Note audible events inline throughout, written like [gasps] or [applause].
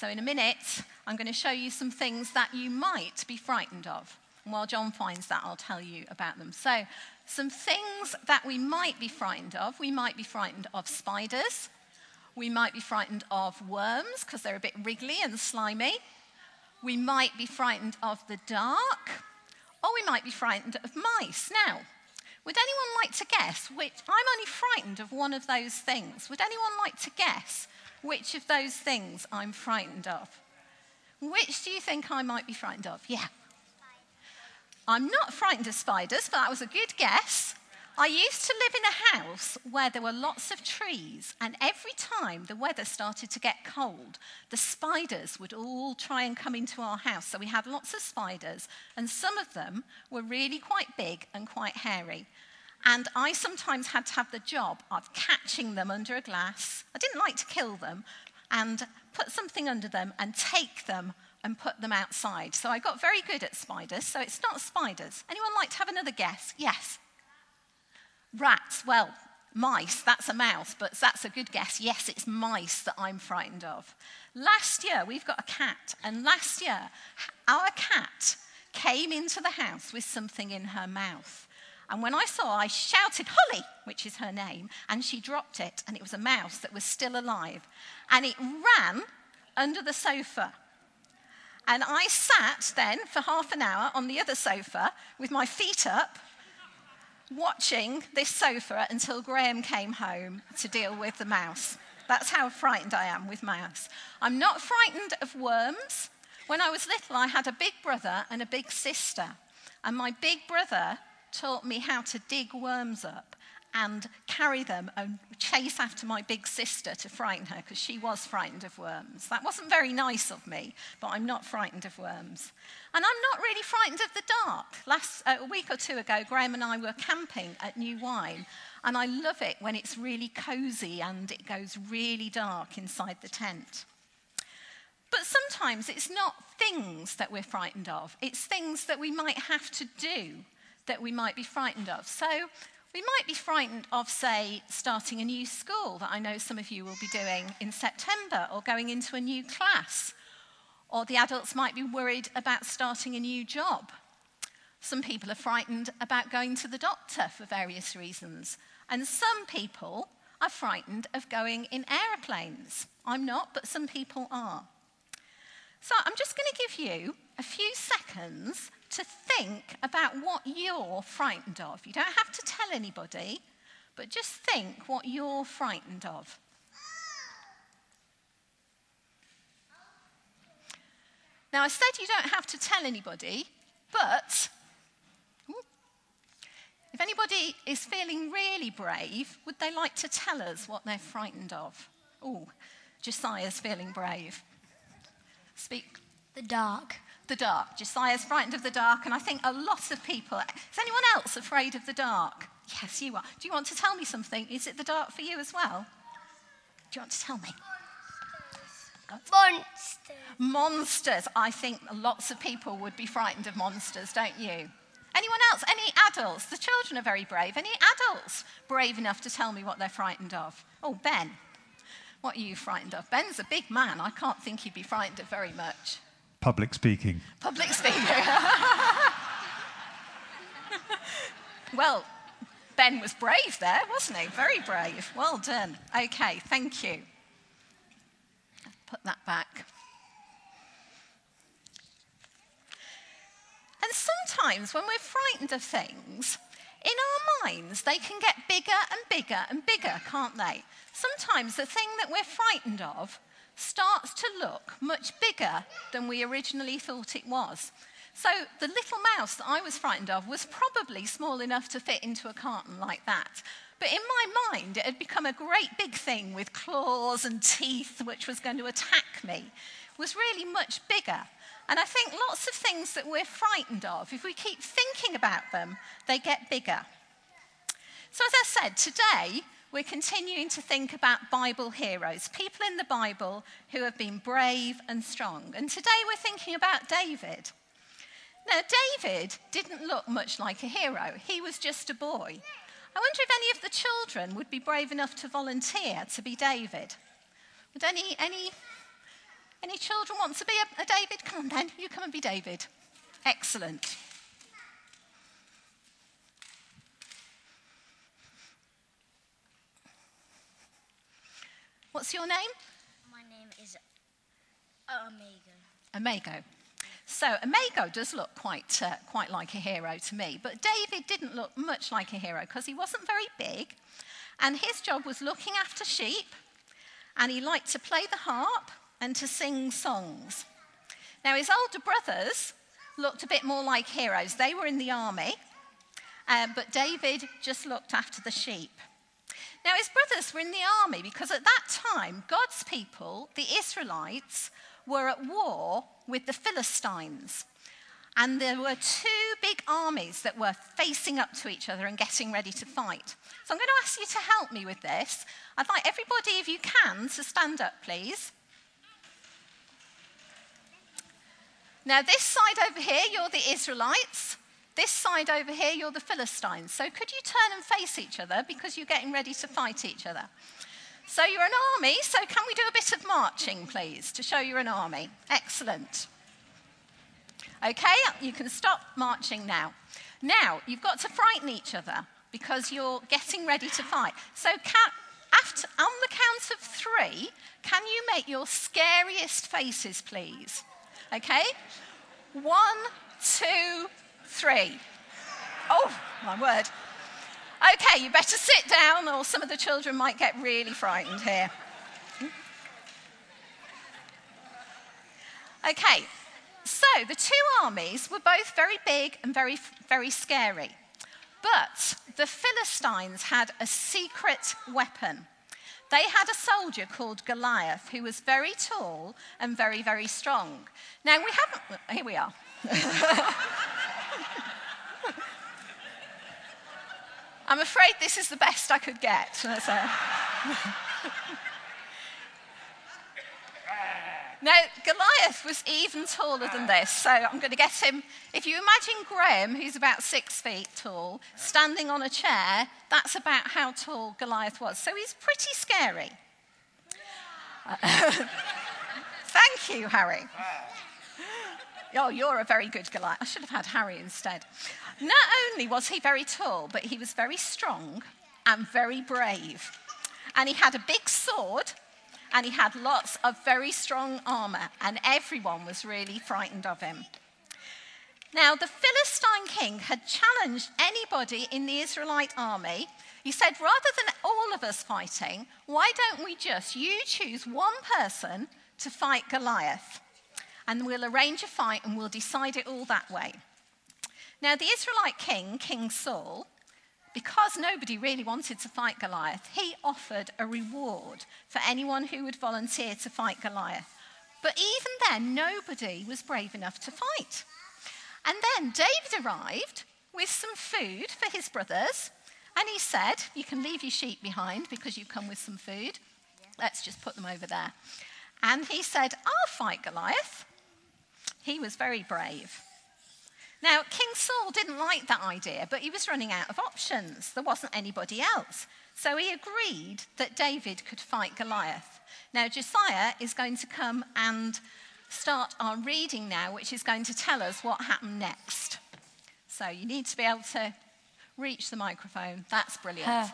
So, in a minute, I'm going to show you some things that you might be frightened of. And while John finds that, I'll tell you about them. So, some things that we might be frightened of we might be frightened of spiders, we might be frightened of worms because they're a bit wriggly and slimy, we might be frightened of the dark, or we might be frightened of mice. Now, would anyone like to guess which? I'm only frightened of one of those things. Would anyone like to guess which of those things I'm frightened of? Which do you think I might be frightened of? Yeah. I'm not frightened of spiders, but that was a good guess. I used to live in a house where there were lots of trees, and every time the weather started to get cold, the spiders would all try and come into our house. So we had lots of spiders, and some of them were really quite big and quite hairy. And I sometimes had to have the job of catching them under a glass. I didn't like to kill them, and put something under them and take them and put them outside. So I got very good at spiders. So it's not spiders. Anyone like to have another guess? Yes. Rats, well, mice, that's a mouse, but that's a good guess. Yes, it's mice that I'm frightened of. Last year, we've got a cat, and last year, our cat came into the house with something in her mouth. And when I saw, I shouted, Holly, which is her name, and she dropped it, and it was a mouse that was still alive. And it ran under the sofa. And I sat then for half an hour on the other sofa with my feet up watching this sofa until Graham came home to deal with the mouse. That's how frightened I am with mouse. I'm not frightened of worms. When I was little, I had a big brother and a big sister. And my big brother taught me how to dig worms up and carry them and chase after my big sister to frighten her because she was frightened of worms. That wasn't very nice of me, but I'm not frightened of worms. And I'm not really frightened of the dark. Last uh, a week or two ago, Graham and I were camping at New Wine, and I love it when it's really cozy and it goes really dark inside the tent. But sometimes it's not things that we're frightened of, it's things that we might have to do that we might be frightened of. So we might be frightened of, say, starting a new school that I know some of you will be doing in September, or going into a new class. Or the adults might be worried about starting a new job. Some people are frightened about going to the doctor for various reasons. And some people are frightened of going in aeroplanes. I'm not, but some people are. So I'm just going to give you a few seconds to think about what you're frightened of. You don't have to tell anybody, but just think what you're frightened of. Now, I said you don't have to tell anybody, but if anybody is feeling really brave, would they like to tell us what they're frightened of? Oh, Josiah's feeling brave. Speak. The dark the dark. Josiah's frightened of the dark, and I think a lot of people. Is anyone else afraid of the dark? Yes, you are. Do you want to tell me something? Is it the dark for you as well? Do you want to tell me? Monsters. Monsters. I think lots of people would be frightened of monsters, don't you? Anyone else? Any adults? The children are very brave. Any adults brave enough to tell me what they're frightened of? Oh, Ben. What are you frightened of? Ben's a big man. I can't think he'd be frightened of very much. Public speaking. Public speaking. [laughs] well, Ben was brave there, wasn't he? Very brave. Well done. Okay, thank you. Put that back. And sometimes when we're frightened of things, in our minds, they can get bigger and bigger and bigger, can't they? Sometimes the thing that we're frightened of starts to look much bigger than we originally thought it was. So the little mouse that I was frightened of was probably small enough to fit into a carton like that. But in my mind, it had become a great big thing with claws and teeth, which was going to attack me, it was really much bigger. And I think lots of things that we're frightened of, if we keep thinking about them, they get bigger. So, as I said, today we're continuing to think about Bible heroes, people in the Bible who have been brave and strong. And today we're thinking about David. Now, David didn't look much like a hero, he was just a boy. I wonder if any of the children would be brave enough to volunteer to be David. Would any, any, Any children want to be a, a David? Come on then, you come and be David. Excellent. What's your name? My name is Amigo. Amago. So Amago does look quite, uh, quite like a hero to me, but David didn't look much like a hero because he wasn't very big, and his job was looking after sheep, and he liked to play the harp and to sing songs. Now, his older brothers looked a bit more like heroes. They were in the army, uh, but David just looked after the sheep. Now, his brothers were in the army because at that time, God's people, the Israelites, were at war with the Philistines. And there were two big armies that were facing up to each other and getting ready to fight. So I'm going to ask you to help me with this. I'd like everybody, if you can, to stand up, please. Now, this side over here, you're the Israelites. This side over here, you're the Philistines. So could you turn and face each other because you're getting ready to fight each other? So you're an army, so can we do a bit of marching, please, to show you're an army? Excellent. Okay, you can stop marching now. Now, you've got to frighten each other because you're getting ready to fight. So, can, after, on the count of three, can you make your scariest faces, please? Okay? One, two, three. Oh, my word. Okay, you better sit down, or some of the children might get really frightened here. Okay, so the two armies were both very big and very, very scary. But the Philistines had a secret weapon. They had a soldier called Goliath who was very tall and very, very strong. Now, we haven't, here we are. [laughs] I'm afraid this is the best I could get. So. [laughs] now, Goliath was even taller than this, so I'm going to get him. If you imagine Graham, who's about six feet tall, standing on a chair, that's about how tall Goliath was. So he's pretty scary. [laughs] Thank you, Harry. Ah. Oh, you're a very good Goliath. I should have had Harry instead. Not only was he very tall, but he was very strong and very brave. And he had a big sword and he had lots of very strong armor, and everyone was really frightened of him. Now, the Philistine king had challenged anybody in the Israelite army. He said, rather than all of us fighting, why don't we just, you choose one person to fight Goliath? and we'll arrange a fight and we'll decide it all that way. Now, the Israelite king, King Saul, because nobody really wanted to fight Goliath, he offered a reward for anyone who would volunteer to fight Goliath. But even then, nobody was brave enough to fight. And then David arrived with some food for his brothers, and he said, You can leave your sheep behind because you've come with some food. Let's just put them over there. And he said, I'll fight Goliath. He was very brave. Now, King Saul didn't like that idea, but he was running out of options. There wasn't anybody else. So he agreed that David could fight Goliath. Now, Josiah is going to come and start our reading now, which is going to tell us what happened next. So you need to be able to reach the microphone. That's brilliant.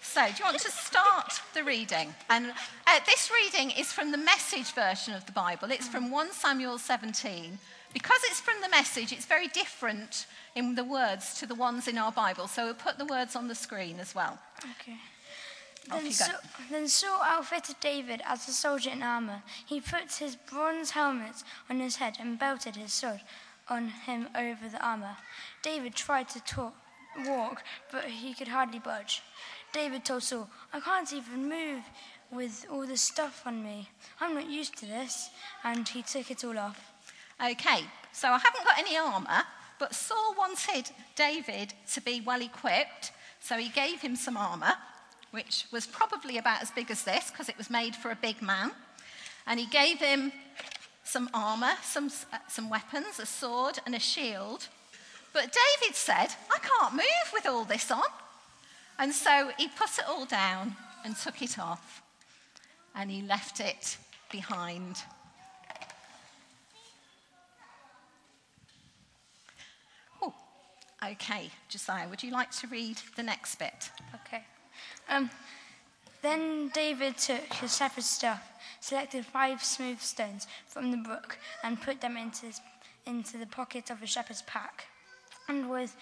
So, do you want to start the reading? And uh, this reading is from the message version of the Bible. It's from 1 Samuel 17. Because it's from the message, it's very different in the words to the ones in our Bible. So, we'll put the words on the screen as well. Okay. Then, Saul, then Saul outfitted David as a soldier in armor. He put his bronze helmet on his head and belted his sword on him over the armor. David tried to talk, walk, but he could hardly budge. David told Saul, I can't even move with all this stuff on me. I'm not used to this. And he took it all off. Okay, so I haven't got any armour, but Saul wanted David to be well equipped, so he gave him some armour, which was probably about as big as this because it was made for a big man. And he gave him some armour, some, uh, some weapons, a sword, and a shield. But David said, I can't move with all this on. And so he put it all down and took it off, and he left it behind. Okay, Josiah, would you like to read the next bit? Okay. Um, then David took his shepherd's staff, selected five smooth stones from the brook, and put them into, his, into the pocket of his shepherd's pack. And with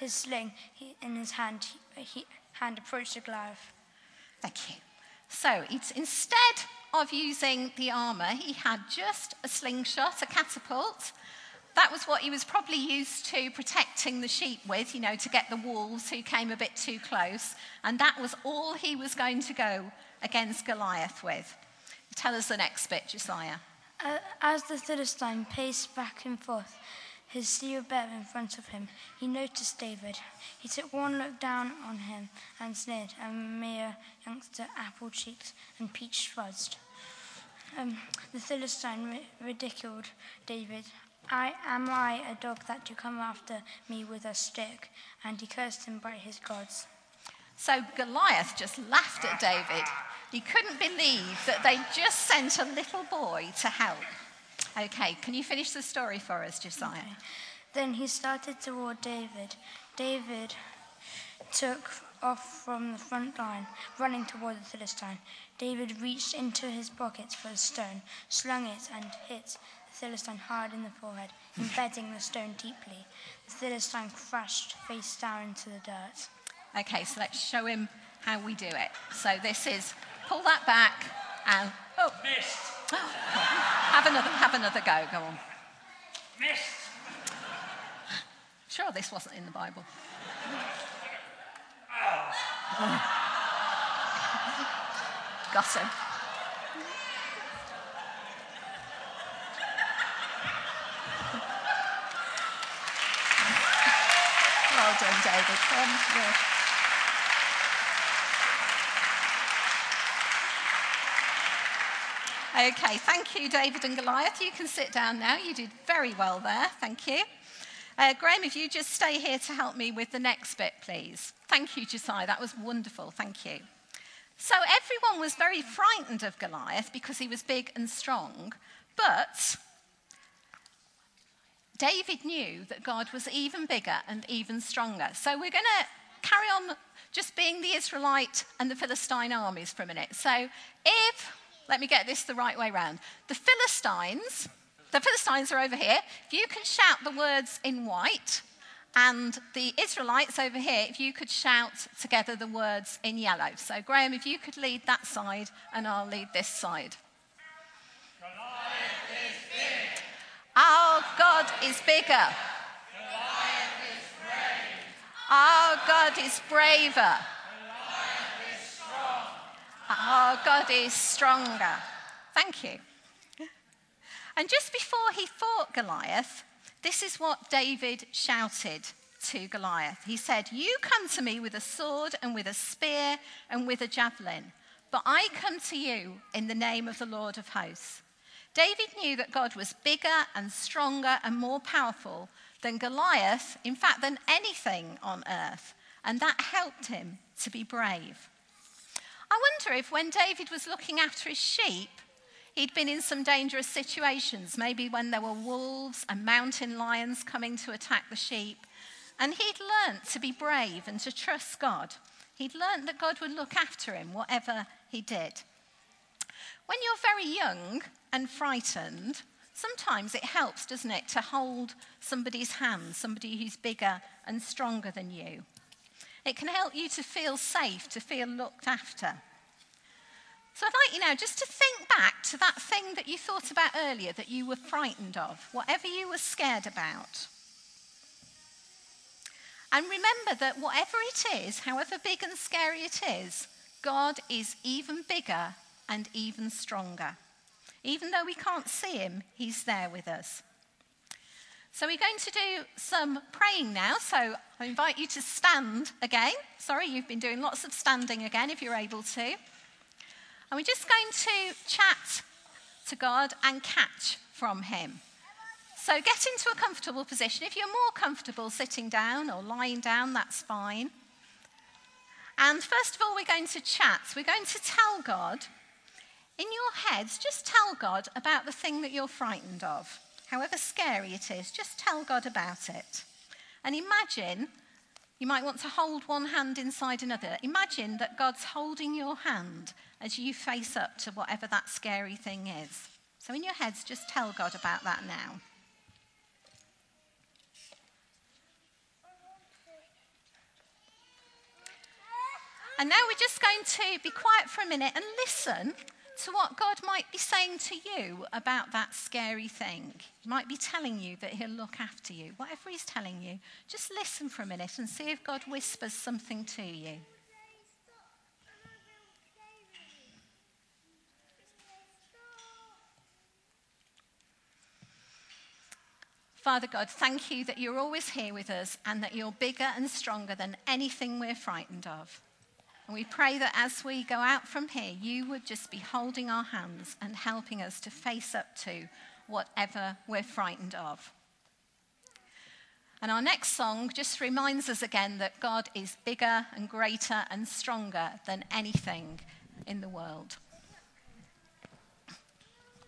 his sling he, in his hand, he, he hand approached the Goliath. Thank you. So it's instead of using the armour, he had just a slingshot, a catapult. That was what he was probably used to protecting the sheep with, you know, to get the wolves who came a bit too close. And that was all he was going to go against Goliath with. Tell us the next bit, Josiah. Uh, as the Philistine paced back and forth, his steel bear in front of him, he noticed David. He took one look down on him and sneered, a mere youngster, apple cheeked and peach fuzzed. Um, the Philistine ri- ridiculed David. I am I a dog that you come after me with a stick? And he cursed him by his gods. So Goliath just laughed at David. He couldn't believe that they just sent a little boy to help. Okay, can you finish the story for us, Josiah? Okay. Then he started toward David. David took off from the front line, running toward the Philistine. David reached into his pockets for a stone, slung it, and hit Philistine hard in the forehead, embedding the stone deeply. The Philistine crashed face down into the dirt. Okay, so let's show him how we do it. So this is pull that back and oh, missed. [gasps] have another, have another go. Go on. Missed. Sure, this wasn't in the Bible. Oh. Got him. David. Okay, thank you, David and Goliath. You can sit down now. You did very well there. Thank you. Uh, Graham, if you just stay here to help me with the next bit, please. Thank you, Josiah. That was wonderful. Thank you. So everyone was very frightened of Goliath because he was big and strong, but David knew that God was even bigger and even stronger. So we're going to carry on just being the Israelite and the Philistine armies for a minute. So if, let me get this the right way round, the Philistines the Philistines are over here. If you can shout the words in white, and the Israelites over here, if you could shout together the words in yellow. So, Graham, if you could lead that side, and I'll lead this side. Our God is bigger. Our God is braver. Our God is stronger. Thank you. And just before he fought Goliath, this is what David shouted to Goliath. He said, You come to me with a sword and with a spear and with a javelin, but I come to you in the name of the Lord of hosts. David knew that God was bigger and stronger and more powerful than Goliath, in fact, than anything on earth, and that helped him to be brave. I wonder if when David was looking after his sheep, He'd been in some dangerous situations, maybe when there were wolves and mountain lions coming to attack the sheep. And he'd learnt to be brave and to trust God. He'd learnt that God would look after him, whatever he did. When you're very young and frightened, sometimes it helps, doesn't it, to hold somebody's hand, somebody who's bigger and stronger than you. It can help you to feel safe, to feel looked after. So I'd like you now just to think back to that thing that you thought about earlier that you were frightened of, whatever you were scared about. And remember that whatever it is, however big and scary it is, God is even bigger and even stronger. Even though we can't see him, he's there with us. So we're going to do some praying now. So I invite you to stand again. Sorry, you've been doing lots of standing again if you're able to. And we're just going to chat to God and catch from Him. So get into a comfortable position. If you're more comfortable sitting down or lying down, that's fine. And first of all, we're going to chat. We're going to tell God, in your heads, just tell God about the thing that you're frightened of. However scary it is, just tell God about it. And imagine, you might want to hold one hand inside another. Imagine that God's holding your hand as you face up to whatever that scary thing is. So, in your heads, just tell God about that now. And now we're just going to be quiet for a minute and listen to what God might be saying to you about that scary thing. He might be telling you that He'll look after you. Whatever He's telling you, just listen for a minute and see if God whispers something to you. Father God, thank you that you're always here with us and that you're bigger and stronger than anything we're frightened of. And we pray that as we go out from here, you would just be holding our hands and helping us to face up to whatever we're frightened of. And our next song just reminds us again that God is bigger and greater and stronger than anything in the world.